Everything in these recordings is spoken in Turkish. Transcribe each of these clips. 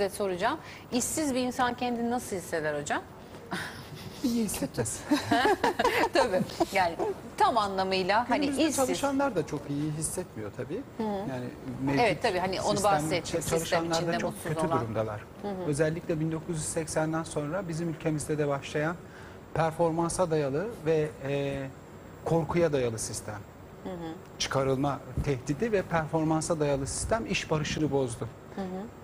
size soracağım. İşsiz bir insan kendini nasıl hisseder hocam? İyi hissetmez. Tabii. Yani tam anlamıyla hani Günümüzde işsiz. çalışanlar da çok iyi hissetmiyor tabii. Yani mevcut Evet, tabii, hani onu sistem- bahsettik, sistem Çalışanlar da çok kötü olan. durumdalar. Özellikle 1980'den sonra bizim ülkemizde de başlayan performansa dayalı ve e, korkuya dayalı sistem. Çıkarılma tehdidi ve performansa dayalı sistem iş barışını bozdu.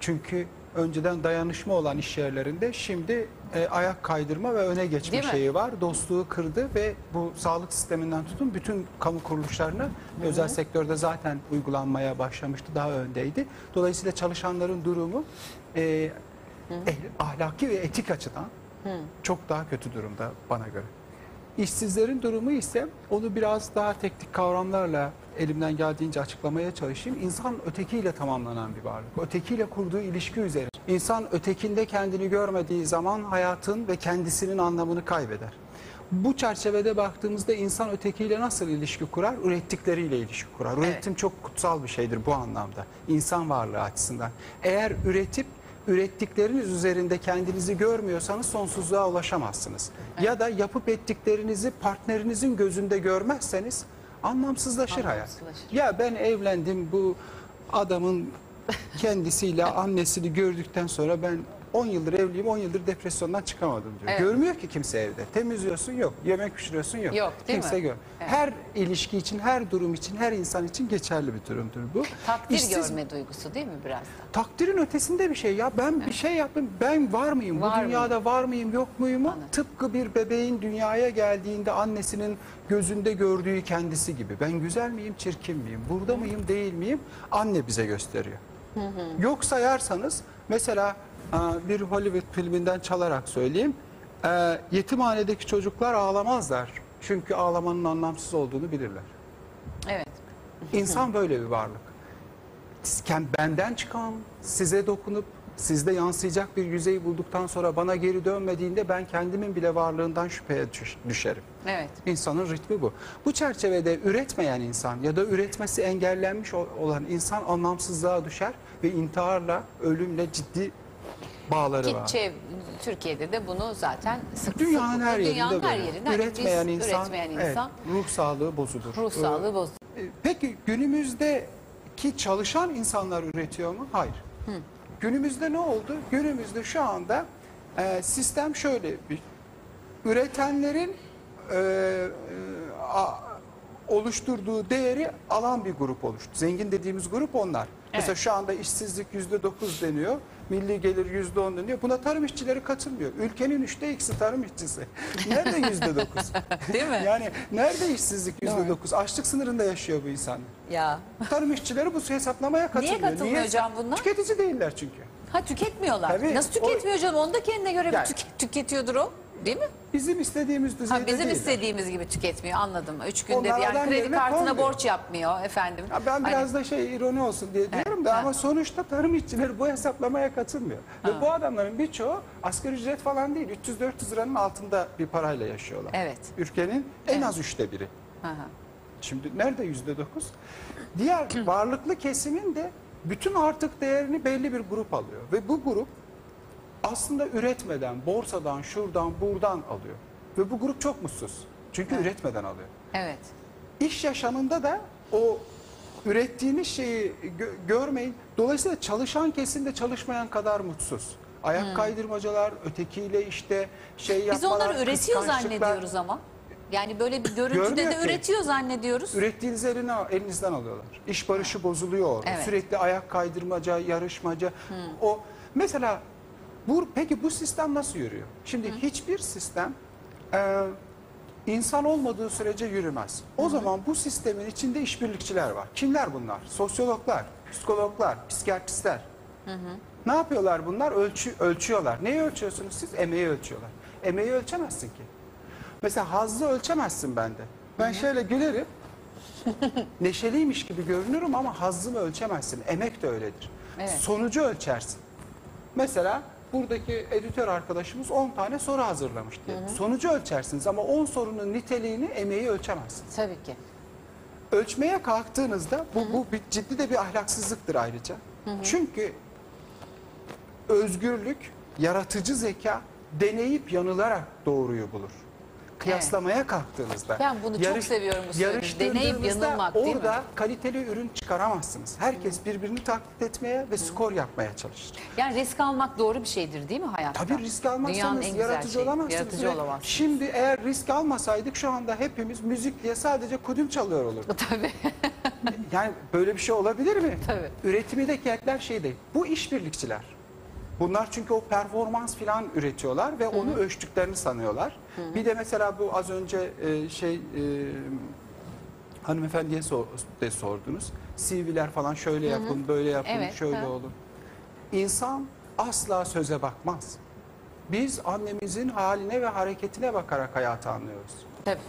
Çünkü önceden dayanışma olan iş yerlerinde şimdi e, ayak kaydırma ve öne geçme Değil mi? şeyi var. Dostluğu kırdı ve bu sağlık sisteminden tutun bütün kamu kuruluşlarına özel sektörde zaten uygulanmaya başlamıştı. Daha öndeydi. Dolayısıyla çalışanların durumu e, eh- ahlaki ve etik açıdan çok daha kötü durumda bana göre. İşsizlerin durumu ise onu biraz daha teknik kavramlarla elimden geldiğince açıklamaya çalışayım. İnsan ötekiyle tamamlanan bir varlık. Ötekiyle kurduğu ilişki üzerine. İnsan ötekinde kendini görmediği zaman hayatın ve kendisinin anlamını kaybeder. Bu çerçevede baktığımızda insan ötekiyle nasıl ilişki kurar? Ürettikleriyle ilişki kurar. Üretim çok kutsal bir şeydir bu anlamda. İnsan varlığı açısından. Eğer üretip ürettikleriniz üzerinde kendinizi görmüyorsanız sonsuzluğa ulaşamazsınız. Ya da yapıp ettiklerinizi partnerinizin gözünde görmezseniz anlamsızlaşır hayat. Anlamsızlaşır. Ya ben evlendim bu adamın kendisiyle annesini gördükten sonra ben 10 yıldır evliyim 10 yıldır depresyondan çıkamadım diyor. Evet. Görmüyor ki kimse evde. Temizliyorsun yok. Yemek pişiriyorsun yok. Yok, değil kimse mi? gör. Evet. Her ilişki için, her durum için, her insan için geçerli bir durumdur bu. Takdir İşsiz- görme duygusu değil mi biraz da? Takdirin ötesinde bir şey ya. Ben bir şey yaptım. Ben var mıyım? Var Bu dünyada var mıyım, yok muyum? Anladım. Tıpkı bir bebeğin dünyaya geldiğinde annesinin gözünde gördüğü kendisi gibi. Ben güzel miyim, çirkin miyim? Burada mıyım, değil miyim? Anne bize gösteriyor. Yok sayarsanız mesela bir Hollywood filminden çalarak söyleyeyim. E, Yetimhanedeki çocuklar ağlamazlar. Çünkü ağlamanın anlamsız olduğunu bilirler. Evet. İnsan böyle bir varlık. Benden çıkan, size dokunup sizde yansıyacak bir yüzeyi bulduktan sonra bana geri dönmediğinde ben kendimin bile varlığından şüpheye düş- düşerim. Evet. İnsanın ritmi bu. Bu çerçevede üretmeyen insan ya da üretmesi engellenmiş olan insan anlamsızlığa düşer ve intiharla, ölümle ciddi bağları Ki var. çev- Türkiye'de de bunu zaten sık Dünyanın sık her yerinde dünyanın böyle. her yerinde hani üretmeyen biz insan, üretmeyen evet, insan ruh sağlığı bozulur. ruh Ee, sağlığı bozulur. E, Peki günümüzdeki çalışan insanlar üretiyor mu? Hayır. Günümüzde ne oldu? Günümüzde şu anda e, sistem şöyle bir üretenlerin e, e, a- oluşturduğu değeri alan bir grup oluştu. Zengin dediğimiz grup onlar. Mesela şu anda işsizlik yüzde dokuz deniyor. Milli gelir yüzde on deniyor. Buna tarım işçileri katılmıyor. Ülkenin üçte ikisi tarım işçisi. Nerede yüzde dokuz? Değil mi? Yani nerede işsizlik yüzde dokuz? Açlık sınırında yaşıyor bu insan. Ya. Tarım işçileri bu hesaplamaya katılmıyor. katılmıyor hocam bunlar? Tüketici değiller çünkü. Ha tüketmiyorlar. Tabii, Nasıl tüketmiyor canım? Onu da kendine göre bir Yani- tüke- tüketiyordur o. Değil mi? Bizim istediğimiz düzeyde Ha, bizim değiller. istediğimiz gibi tüketmiyor anladım. Üç günde Onlar bir yani adam kredi yerine kartına koymuyor. borç yapmıyor efendim. Ya ben Hani- biraz da şey ironi olsun diye diyorum da ha. ama sonuçta tarım işçileri bu hesaplamaya katılmıyor. Ve bu adamların birçoğu asgari ücret falan değil 300-400 liranın altında bir parayla yaşıyorlar. Evet. Ülkenin en az üçte biri. Hı hı. Şimdi nerede yüzde dokuz? Diğer varlıklı kesimin de bütün artık değerini belli bir grup alıyor. Ve bu grup aslında üretmeden, borsadan, şuradan, buradan alıyor. Ve bu grup çok mutsuz. Çünkü üretmeden alıyor. Evet. İş yaşamında da o ürettiğiniz şeyi gö- görmeyin. Dolayısıyla çalışan kesim de çalışmayan kadar mutsuz. Ayak kaydırmacalar, ötekiyle işte şey Hmm. Biz yapmalar, onları üretiyor zannediyoruz ama. Yani böyle bir görüntüde de üretiyor zannediyoruz. Ürettiğinizi eline, elinizden alıyorlar. İş barışı bozuluyor. Evet. Sürekli ayak kaydırmaca, yarışmaca. O mesela bu peki bu sistem nasıl yürüyor? Şimdi hiçbir sistem e, insan olmadığı sürece yürümez. O zaman bu sistemin içinde işbirlikçiler var. Kimler bunlar? Sosyologlar, psikologlar, psikiyatristler. Ne yapıyorlar bunlar? Ölçü, ölçüyorlar. Neyi ölçüyorsunuz siz? Emeği ölçüyorlar. Emeği ölçemezsin ki. Mesela hazzı ölçemezsin bende. Ben şöyle gülerim. Neşeliymiş gibi görünürüm ama hazzımı ölçemezsin. Emek de öyledir. Evet. Sonucu ölçersin. Mesela buradaki editör arkadaşımız 10 tane soru hazırlamış diye. Sonucu ölçersiniz ama 10 sorunun niteliğini, emeği ölçemezsiniz. Tabii ki. Ölçmeye kalktığınızda bu, bu bir, ciddi de bir ahlaksızlıktır ayrıca. Çünkü özgürlük, yaratıcı zeka deneyip yanılarak doğruyu bulur. Kıyaslamaya kalktığınızda. Ben bunu çok seviyorum bu söylediğiniz. Deneyip yanılmak, değil mi? Orada kaliteli ürün çıkaramazsınız. Herkes birbirini taklit etmeye ve skor yapmaya çalışır. Yani risk almak doğru bir şeydir değil mi hayatta? Tabii risk almazsanız yaratıcı şeyi. olamazsınız. Yaratıcı olamazsınız. Şimdi eğer risk almasaydık şu anda hepimiz müzik diye sadece kudüm çalıyor olurduk. Tabii. Yani böyle bir şey olabilir mi? Tabii. Üretimdeki etler şey değil. Bu işbirlikçiler. Bunlar çünkü o performans falan üretiyorlar ve onu ölçtüklerini sanıyorlar. Bir de mesela bu az önce e, şey e, hanımefendiye sor, de sordunuz. CV'ler falan şöyle yapın, böyle yapın, Evet, şöyle ha. olun. İnsan asla söze bakmaz. Biz annemizin haline ve hareketine bakarak hayatı anlıyoruz. Tabii.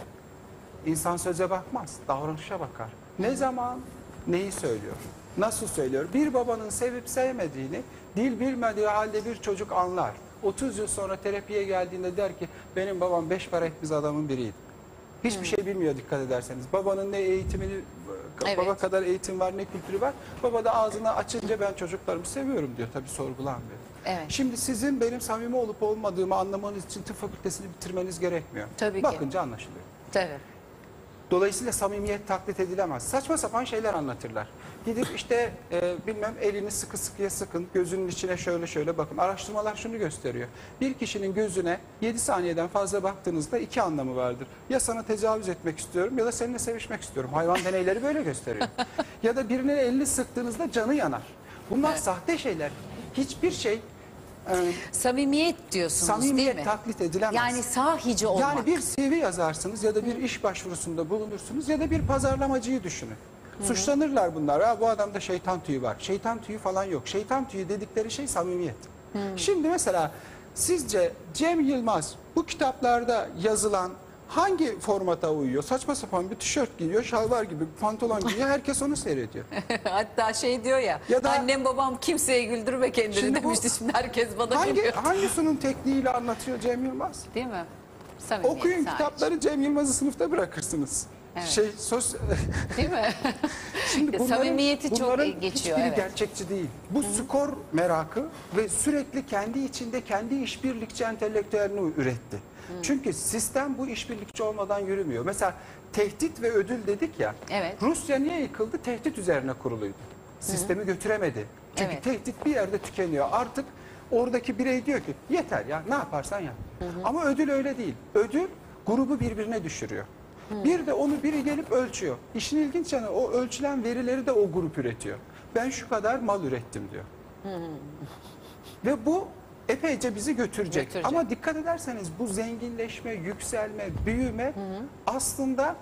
İnsan söze bakmaz, davranışa bakar. Ne zaman, neyi söylüyor, nasıl söylüyor? Bir babanın sevip sevmediğini dil bilmediği halde bir çocuk anlar. 30 yıl sonra terapiye geldiğinde der ki benim babam beş para etmez adamın biriydi. Hiçbir şey bilmiyor dikkat ederseniz. Babanın ne eğitimini, Evet. baba kadar eğitim var ne kültürü var. Baba da ağzını açınca ben çocuklarımı seviyorum diyor. Tabii sorgulanmıyor. Evet. Şimdi sizin benim samimi olup olmadığımı anlamanız için tıp fakültesini bitirmeniz gerekmiyor. Tabii ki. Bakınca anlaşılıyor. Tabii. Dolayısıyla samimiyet taklit edilemez. Saçma sapan şeyler anlatırlar. Gidip işte e, bilmem elini sıkı sıkıya sıkın, gözünün içine şöyle şöyle bakın. Araştırmalar şunu gösteriyor. Bir kişinin gözüne 7 saniyeden fazla baktığınızda iki anlamı vardır. Ya sana tecavüz etmek istiyorum ya da seninle sevişmek istiyorum. Hayvan deneyleri böyle gösteriyor. ya da birinin elini sıktığınızda canı yanar. Bunlar Evet. sahte şeyler. Hiçbir şey e, Samimiyet diyorsunuz değil samimiyet mi? taklit edilemez. Yani sahici olmak. Yani bir CV yazarsınız ya da bir iş başvurusunda bulunursunuz ya da bir pazarlamacıyı düşünün. Suçlanırlar bunlar. Ha, bu adamda şeytan tüyü var. Şeytan tüyü falan yok. Şeytan tüyü dedikleri şey samimiyet. Şimdi mesela sizce Cem Yılmaz bu kitaplarda yazılan hangi formata uyuyor? Saçma sapan bir tişört giyiyor, şalvar gibi bir pantolon giyiyor. Herkes onu seyrediyor. Hatta şey diyor ya, Ya da- annem babam kimseye güldürme kendini Şimdi bu- demişti. Şimdi herkes bana Hangi, gülüyor. hangi sunum tekniğiyle anlatıyor Cem Yılmaz? Değil mi? Samimiyet Okuyun sahici. kitapları Cem Yılmaz'ı sınıfta bırakırsınız. Evet. Şey sos Değil mi? Şimdi bunların, Samimiyeti çok bunların geçiyor, hiçbiri evet. gerçekçi değil. Bu skor merakı ve sürekli kendi içinde kendi işbirlikçi entelektüelini üretti. Çünkü sistem bu işbirlikçi olmadan yürümüyor. Mesela tehdit ve ödül dedik ya. Evet. Rusya niye yıkıldı? Tehdit üzerine kuruluydu. Sistemi götüremedi. Çünkü Evet. tehdit bir yerde tükeniyor. Artık oradaki birey diyor ki yeter ya ne yaparsan yap. Ama ödül öyle değil. Ödül grubu birbirine düşürüyor. Bir de onu biri gelip ölçüyor. İşin ilginç yanı o ölçülen verileri de o grup üretiyor. Ben şu kadar mal ürettim diyor. Ve bu epeyce bizi götürecek. Götürecek. Ama dikkat ederseniz bu zenginleşme, yükselme, büyüme aslında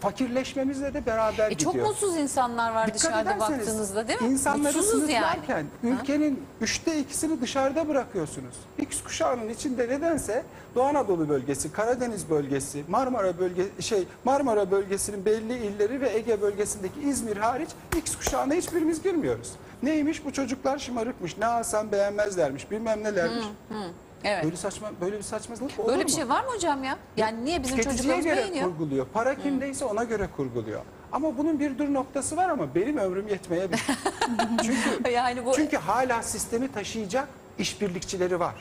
fakirleşmemizle de beraber E gidiyor. çok mutsuz insanlar var Dikkat dışarıda baktığınızda değil mi? insanları Mutsuzuz yani. sınıflarken ülkenin üçte ikisini dışarıda bırakıyorsunuz. X kuşağının içinde nedense Doğu Anadolu bölgesi, Karadeniz bölgesi, Marmara bölge şey Marmara bölgesinin belli illeri ve Ege bölgesindeki İzmir hariç X kuşağına hiçbirimiz girmiyoruz. Neymiş bu çocuklar şımarıkmış. Ne alsam beğenmezlermiş. Bilmem nelermiş. Evet. Böyle saçma böyle bir saçmalık olur Böyle mu? bir şey var mı hocam ya? Yani niye bizim Tüketiciye çocuklarımız göre beğeniyor? kurguluyor. Para kimdeyse ona göre kurguluyor. Ama bunun bir dur noktası var ama benim ömrüm yetmeyebilir. Çünkü Yani bu çünkü hala sistemi taşıyacak işbirlikçileri var.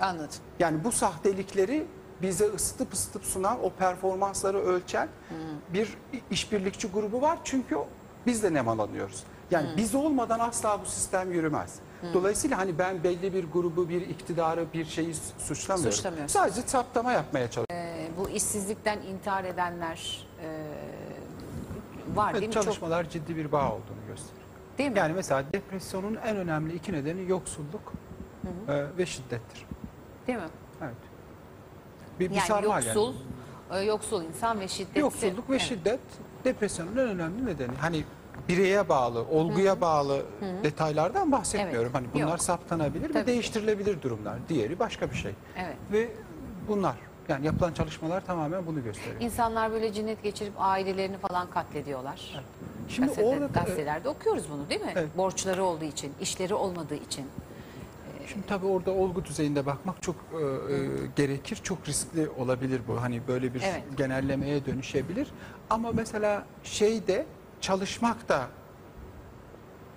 anladım. Yani bu sahtelikleri bize ısıtıp ısıtıp sunan o performansları ölçen bir işbirlikçi grubu var. Çünkü biz de nemalanıyoruz. Yani biz olmadan asla bu sistem yürümez. Dolayısıyla hani ben belli bir grubu, bir iktidarı, bir şeyi suçlamıyorum. Suçlamıyorsunuz. Sadece saptama yapmaya çalışıyorum. Ee, bu işsizlikten intihar edenler e, var değil Evet, mi? Çok, çalışmalar ciddi bir bağ olduğunu gösteriyor. değil mi? Yani mesela depresyonun en önemli iki nedeni yoksulluk e, ve şiddettir. değil mi? Evet. Bir, bir Yani sarmal yoksul, e, yoksul insan ve şiddet. Yoksulluk ve şiddet depresyonun en önemli nedeni. Hani bireye bağlı, olguya bağlı detaylardan bahsetmiyorum. Evet, Hani bunlar yok. saptanabilir Tabii ve ki. değiştirilebilir durumlar. Diğeri başka bir şey. Evet. Ve bunlar yani yapılan çalışmalar tamamen bunu gösteriyor. İnsanlar böyle cinnet geçirip ailelerini falan katlediyorlar. Şimdi Gazete- orada da- gazetelerde okuyoruz bunu değil mi? Evet. Borçları olduğu için, işleri olmadığı için. Şimdi tabii orada olgu düzeyinde bakmak çok e, e, gerekir. Çok riskli olabilir bu. Hani böyle bir Evet. genellemeye dönüşebilir. Ama mesela şeyde çalışmak da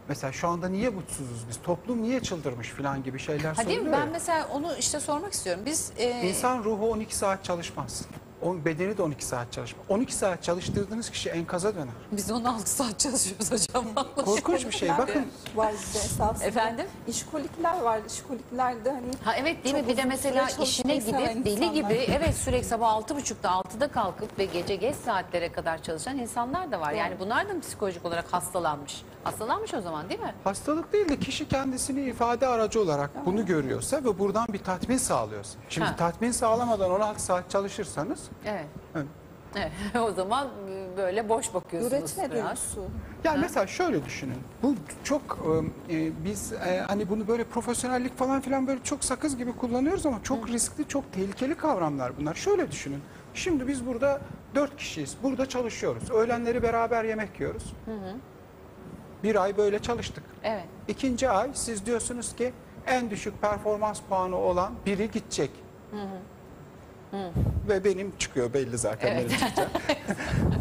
mesela şu anda niye mutsuzuz biz? Toplum niye çıldırmış falan gibi şeyler Ha değil mi? söylüyor Ben ya. mesela onu işte sormak istiyorum. Biz e, İnsan ruhu 12 saat çalışmaz. O bedeni de 12 saat çalışmaz. 12 saat çalıştırdığınız kişi enkaza döner. biz 16 saat çalışıyoruz hocam. Korkunç bir şey. Bakın var bir de esasında. Efendim? İşkolikler var. İşkolikler de hani Ha evet değil Çok mi? Bir de uzun mesela süre işine çalışmayı seven gidip deli insanlar. gibi evet sürekli sabah altı buçukta altıda kalkıp ve gece geç saatlere kadar çalışan insanlar da var. Yani bunlar da mı psikolojik olarak hastalanmış? Hastalanmış o zaman değil mi? hastalık değil de kişi kendisini ifade aracı olarak bunu görüyorsa ve buradan bir tatmin sağlıyorsa. Şimdi Ha. tatmin sağlamadan 16 saat çalışırsanız Evet. Evet. Evet. o zaman böyle boş bakıyorsunuz. üretme biraz. duygusu. Yani mesela şöyle düşünün. Bu çok e, biz e, hani bunu böyle profesyonellik falan filan böyle çok sakız gibi kullanıyoruz ama çok riskli, çok tehlikeli kavramlar bunlar. Şöyle düşünün. Şimdi biz burada dört kişiyiz. Burada çalışıyoruz. Öğlenleri beraber yemek yiyoruz. Bir ay böyle çalıştık. Evet. İkinci ay siz diyorsunuz ki en düşük performans puanı olan biri gidecek. Ve benim çıkıyor belli zaten Evet. benim çıkacak.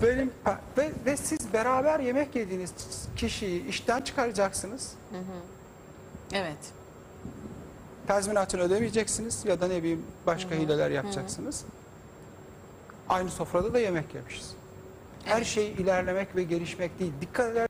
benim ve, ve siz beraber yemek yediğiniz kişiyi işten çıkaracaksınız. Evet. Tazminatını ödemeyeceksiniz ya da ne bileyim başka hileler yapacaksınız. Aynı sofrada da yemek yemişiz. Her Evet. şey ilerlemek ve gelişmek değil. Dikkat eder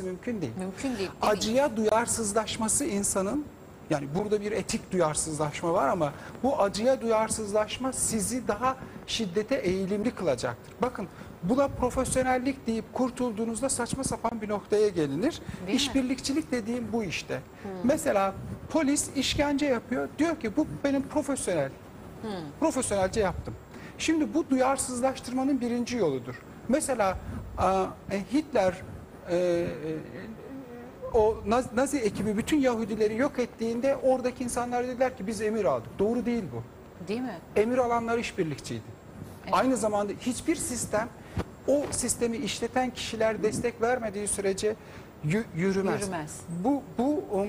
mümkün değil. Mümkün değil. değil mi? acıya duyarsızlaşması insanın yani burada bir etik duyarsızlaşma var ama bu acıya duyarsızlaşma sizi daha şiddete eğilimli kılacaktır. Bakın buna profesyonellik deyip kurtulduğunuzda saçma sapan bir noktaya gelinir. Değil mi? İşbirlikçilik dediğim bu işte. Mesela polis işkence yapıyor. Diyor ki bu benim profesyonel. Profesyonelce yaptım. Şimdi bu duyarsızlaştırmanın birinci yoludur. Mesela e, Hitler e, e, o Naz- Nazi ekibi bütün Yahudileri yok ettiğinde oradaki insanlar dediler ki biz emir aldık. Doğru değil bu. Değil mi? Emir alanlar işbirlikçiydi. Aynı zamanda hiçbir sistem o sistemi işleten kişiler destek vermediği sürece yü- yürümez. Yürümez. Bu bu um,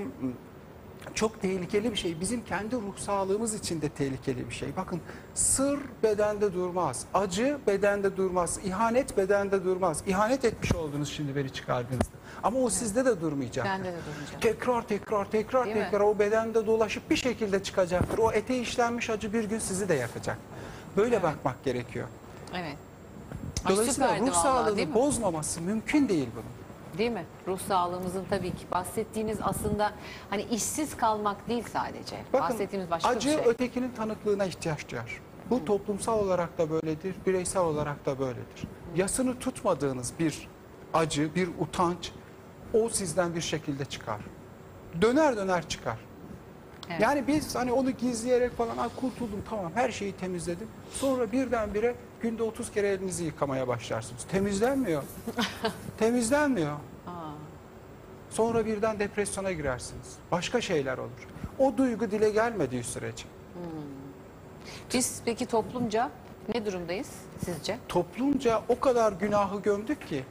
çok tehlikeli bir şey. Bizim kendi ruh sağlığımız için de tehlikeli bir şey. Bakın sır bedende durmaz. Acı bedende durmaz. İhanet bedende durmaz. İhanet etmiş oldunuz şimdi beni çıkardığınızda. Ama o sizde de durmayacak. Bende de durmayacak. Tekrar tekrar tekrar Değil mi? tekrar o bedende dolaşıp bir şekilde çıkacaktır. O ete işlenmiş acı bir gün sizi de yakacak. Böyle bakmak gerekiyor. Evet. Ay, Dolayısıyla süperdi ruh sağlığını mi? bozmaması mümkün değil bunun. Değil mi? Ruh sağlığımızın tabii ki bahsettiğiniz aslında hani işsiz kalmak değil sadece. Bakın bahsettiğimiz başka acı bir şey. ötekinin tanıklığına ihtiyaç duyar. Bu toplumsal olarak da böyledir, bireysel olarak da böyledir. Yasını tutmadığınız bir acı, bir utanç o sizden bir şekilde çıkar. Döner döner çıkar. Evet. Yani biz hani onu gizleyerek falan "Ay kurtuldum tamam her şeyi temizledim. Sonra birdenbire günde 30 kere elinizi yıkamaya başlarsınız. Temizlenmiyor. Temizlenmiyor. Aa, Sonra birden depresyona girersiniz. Başka şeyler olur. O duygu dile gelmediği sürece. Biz peki toplumca ne durumdayız sizce? Toplumca o kadar günahı gömdük ki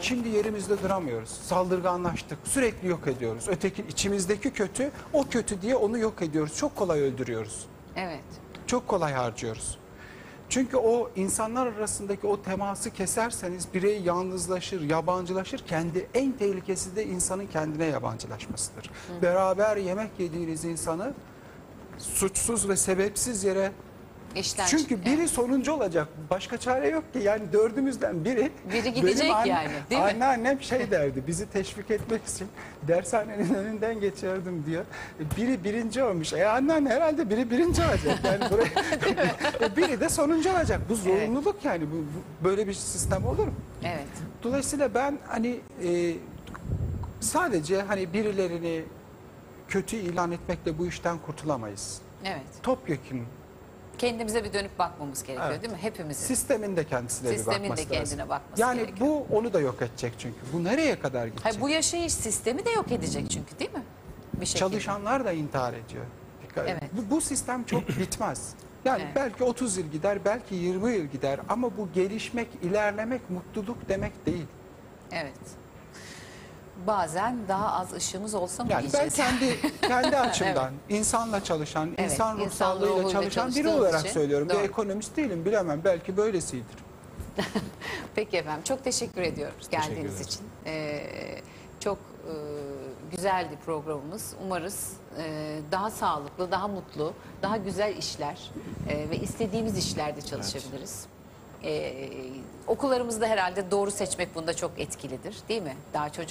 şimdi yerimizde duramıyoruz. Saldırganlaştık. Sürekli yok ediyoruz. Öteki içimizdeki kötü o kötü diye onu yok ediyoruz. Çok kolay öldürüyoruz. Evet. Çok kolay harcıyoruz. Çünkü o insanlar arasındaki o teması keserseniz birey yalnızlaşır, yabancılaşır. Kendi en tehlikesi de insanın kendine yabancılaşmasıdır. Beraber yemek yediğiniz insanı suçsuz ve sebepsiz yere İşten çünkü biri sonuncu olacak. Başka çare yok ki. Yani dördümüzden biri. Biri gidecek Benim anne- yani, değil mi? Anneannem şey derdi. Bizi teşvik etmek için dershanenin önünden geçerdim diyor. Biri birinci olmuş. E anneanne herhalde biri birinci olacak. Yani buraya, biri de sonuncu olacak. Bu zorunluluk yani. Bu, bu- böyle bir sistem olur mu? Evet. Dolayısıyla ben hani e, sadece hani birilerini kötü ilan etmekle bu işten kurtulamayız. Evet. Topyekun Kendimize bir dönüp bakmamız gerekiyor Evet. değil mi? Hepimizin. Sistemin de kendisine Sistemin bir de bakması kendine lazım. bakması yani gerekiyor. bu onu da yok edecek çünkü. Bu nereye kadar gidecek? Hayır, bu yaşayış sistemi de yok edecek çünkü değil mi? Bir şekilde. Çalışanlar da intihar ediyor. Dikkat. Evet. Bu, bu sistem çok bitmez. Yani Evet. belki 30 yıl gider, belki 20 yıl gider ama bu gelişmek, ilerlemek, mutluluk demek değil. Evet. Bazen daha az ışığımız olsa mı Yani ben diyeceğiz? kendi kendi açımdan insanla çalışan, Evet, insan ruh insan sağlığıyla ruhuyla çalışan biri olarak için, söylüyorum. doğru. Bir ekonomist değilim, bilemem. Belki böylesidir. Peki efendim çok teşekkür ediyoruz geldiğiniz için. Ee, çok e, güzeldi programımız. Umarız e, daha sağlıklı, daha mutlu, daha güzel işler e, ve istediğimiz işlerde çalışabiliriz. Ee, okullarımızda herhalde doğru seçmek bunda çok etkilidir değil mi? Daha çocuk